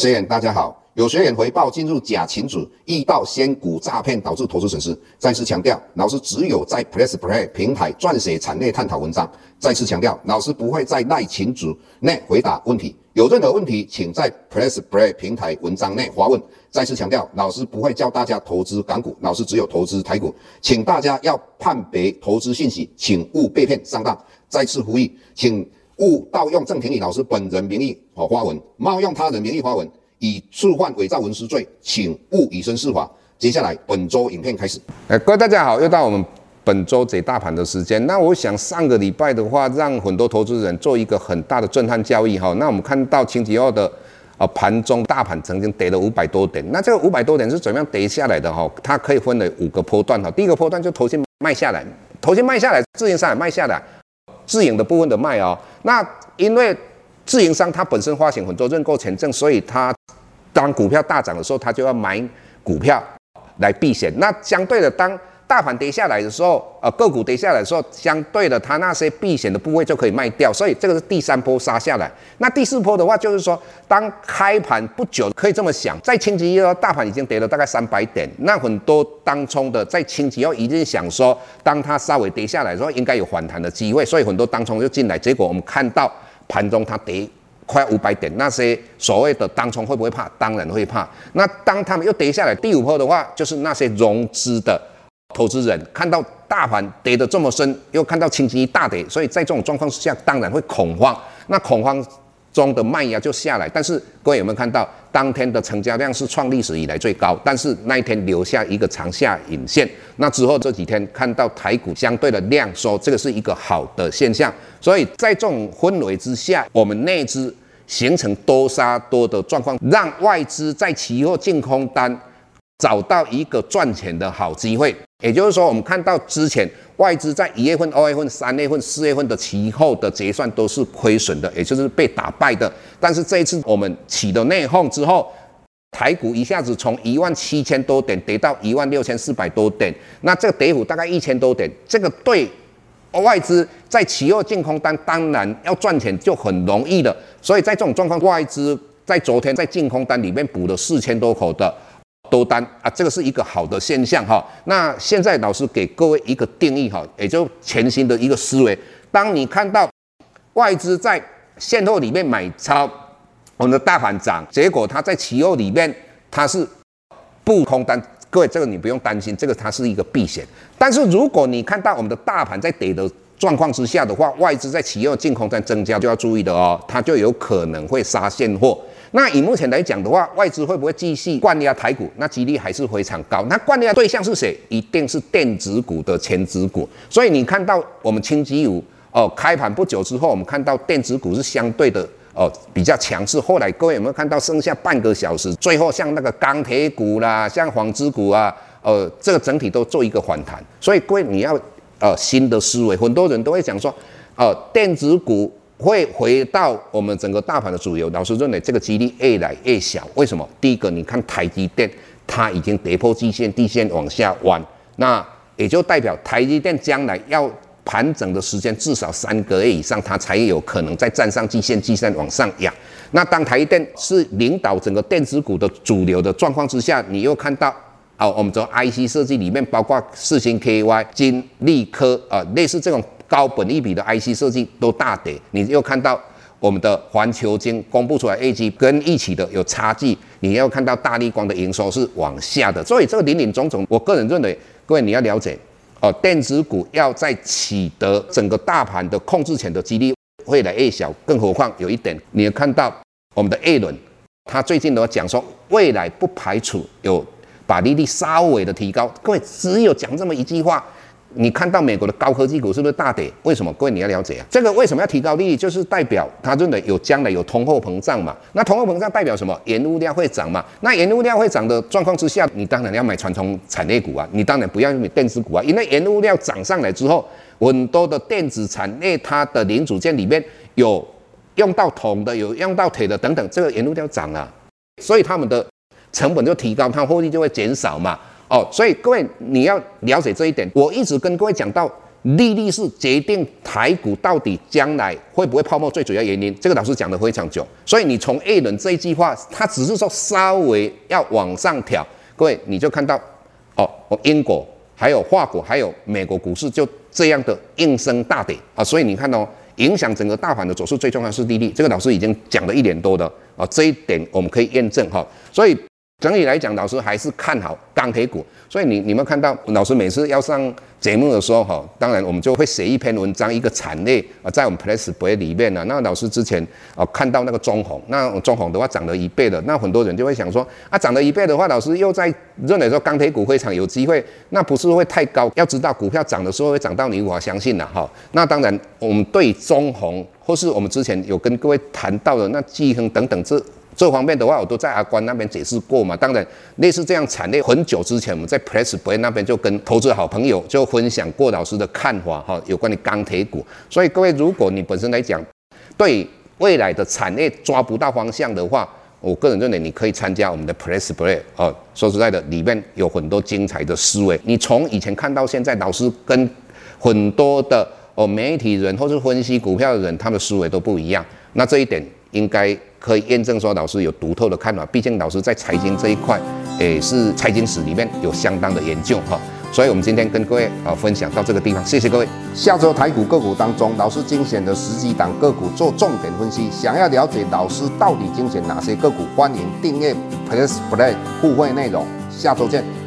学员大家好。有学员回报进入假群组，遇到仙股诈骗导致投资损失。再次强调，老师只有在 Press Play 平台撰写产业探讨文章。再次强调，老师不会在赖群组内回答问题。有任何问题，请在 Press Play 平台文章内发问。再次强调，老师不会教大家投资港股，老师只有投资台股，请大家要判别投资信息，请勿被骗上当。再次呼吁，请勿盗用郑庭理老师本人名义和发文，冒用他人名义发文。以触犯伪造文书罪，请勿以身试法。接下来本周影片开始。哎，各位大家好，又到我们本周解大盘的时间。那我想上个礼拜的话，让很多投资人做一个很大的震撼交易哈。那我们看到星期二的啊盘中大盘曾经跌了五百多点。那这个五百多点是怎么样跌下来的哈？它可以分为五个波段哈。第一个波段就头先卖下来，头先卖下来，自营商也卖下来，自营的部分的卖哦。那因为自营商他本身发行很多认购权证，所以他当股票大涨的时候，他就要买股票来避险。那相对的，当大盘跌下来的时候，呃，个股跌下来的时候，相对的，它那些避险的部位就可以卖掉。所以这个是第三波杀下来。那第四波的话，就是说，当开盘不久，可以这么想，在星期一的，大盘已经跌了大概三百点。那很多当冲的在星期二一定想说，当它稍微跌下来的时候，应该有反弹的机会，所以很多当冲就进来。结果我们看到。盘中它跌快五百点，那些所谓的当冲会不会怕？当然会怕。那当他们又跌下来第五波的话，就是那些融资的投资人看到大盘跌得这么深，又看到轻轻一大跌，所以在这种状况下，当然会恐慌。那恐慌。中的卖压就下来，但是各位有没有看到当天的成交量是创历史以来最高？但是那一天留下一个长下影线，那之后这几天看到台股相对的量缩，这个是一个好的现象。所以在这种氛围之下，我们内资形成多杀多的状况，让外资在期货净空单找到一个赚钱的好机会。也就是说，我们看到之前。外资在一月份、二月份、三月份、四月份的期后的结算都是亏损的，也就是被打败的。但是这一次我们起了内讧之后，台股一下子从一万七千多点跌到一万六千四百多点，那这个跌幅大概一千多点，这个对外资在期后净空单当然要赚钱就很容易的。所以在这种状况，外资在昨天在净空单里面补了四千多口的。多单啊，这个是一个好的现象哈。那现在老师给各位一个定义哈，也就全新的一个思维。当你看到外资在现货里面买超我们的大盘涨，结果它在期货里面它是不空单，各位这个你不用担心，这个它是一个避险。但是如果你看到我们的大盘在跌的状况之下的话，外资在期货净空单增加就要注意的哦，它就有可能会杀现货。那以目前来讲的话，外资会不会继续灌压台股？那几率还是非常高。那灌压对象是谁？一定是电子股的前值股。所以你看到我们星期五哦开盘不久之后，我们看到电子股是相对的哦比较强势。后来各位有没有看到剩下半个小时，最后像那个钢铁股啦，像纺织股啊，呃这个整体都做一个反弹。所以各位你要呃新的思维，很多人都会讲说，呃电子股。会回到我们整个大盘的主流，老师认为这个几率越来越小。为什么？第一个，你看台积电，它已经跌破季线，季线往下弯，那也就代表台积电将来要盘整的时间至少三个月以上，它才有可能再站上季线，季线往上扬。那当台积电是领导整个电子股的主流的状况之下，你又看到哦，我们说 IC 设计里面包括四星 KY、金立科啊，类似这种。高本益比的 IC 设计都大跌，你又看到我们的环球晶公布出来业绩跟预期的有差距，你要看到大立光的营收是往下的，所以这个林林总总，我个人认为，各位你要了解哦，电子股要在取得整个大盘的控制权的几率会来越小，更何况有一点，你要看到我们的 A 轮，他最近都讲说未来不排除有把利率稍微的提高，各位只有讲这么一句话。你看到美国的高科技股是不是大跌？为什么？各位你要了解啊，这个为什么要提高利率？就是代表他认为有将来有通货膨胀嘛。那通货膨胀代表什么？原物料会涨嘛。那原物料会涨的状况之下，你当然要买传统产业股啊，你当然不要买电子股啊，因为原物料涨上来之后，很多的电子产业它的零组件里面有用到铜的，有用到铁的等等，这个原物料涨了，所以他们的成本就提高，它获利就会减少嘛。哦，所以各位你要了解这一点。我一直跟各位讲到，利率是决定台股到底将来会不会泡沫最主要原因。这个老师讲的非常久，所以你从 A 轮这一句话，他只是说稍微要往上调，各位你就看到哦，我英国还有法国还有美国股市就这样的应声大跌啊，所以你看哦，影响整个大盘的走势最重要是利率。这个老师已经讲了一年多的啊，这一点我们可以验证哈，所以。整体来讲，老师还是看好钢铁股，所以你你们看到老师每次要上节目的时候，哈，当然我们就会写一篇文章，一个产业啊，在我们 Press Play 里面呢。那老师之前啊看到那个中红，那中红的话涨了一倍的，那很多人就会想说啊，涨了一倍的话，老师又在认为说钢铁股非常有机会，那不是会太高？要知道股票涨的时候会涨到你无法相信了哈。那当然，我们对中红或是我们之前有跟各位谈到的那季亨等等这。这方面的话，我都在阿关那边解释过嘛。当然，类似这样产业，很久之前我们在 Press Play 那边就跟投资好朋友就分享过老师的看法哈，有关于钢铁股。所以各位，如果你本身来讲，对未来的产业抓不到方向的话，我个人认为你可以参加我们的 Press Play 哦。说实在的，里面有很多精彩的思维。你从以前看到现在，老师跟很多的哦媒体人或是分析股票的人，他们的思维都不一样。那这一点应该。可以验证说老师有独特的看法，毕竟老师在财经这一块，也是财经史里面有相当的研究哈。所以，我们今天跟各位啊分享到这个地方，谢谢各位。下周台股个股当中，老师精选的十几档个股做重点分析。想要了解老师到底精选哪些个股，欢迎订阅 Plus Play 互惠内容。下周见。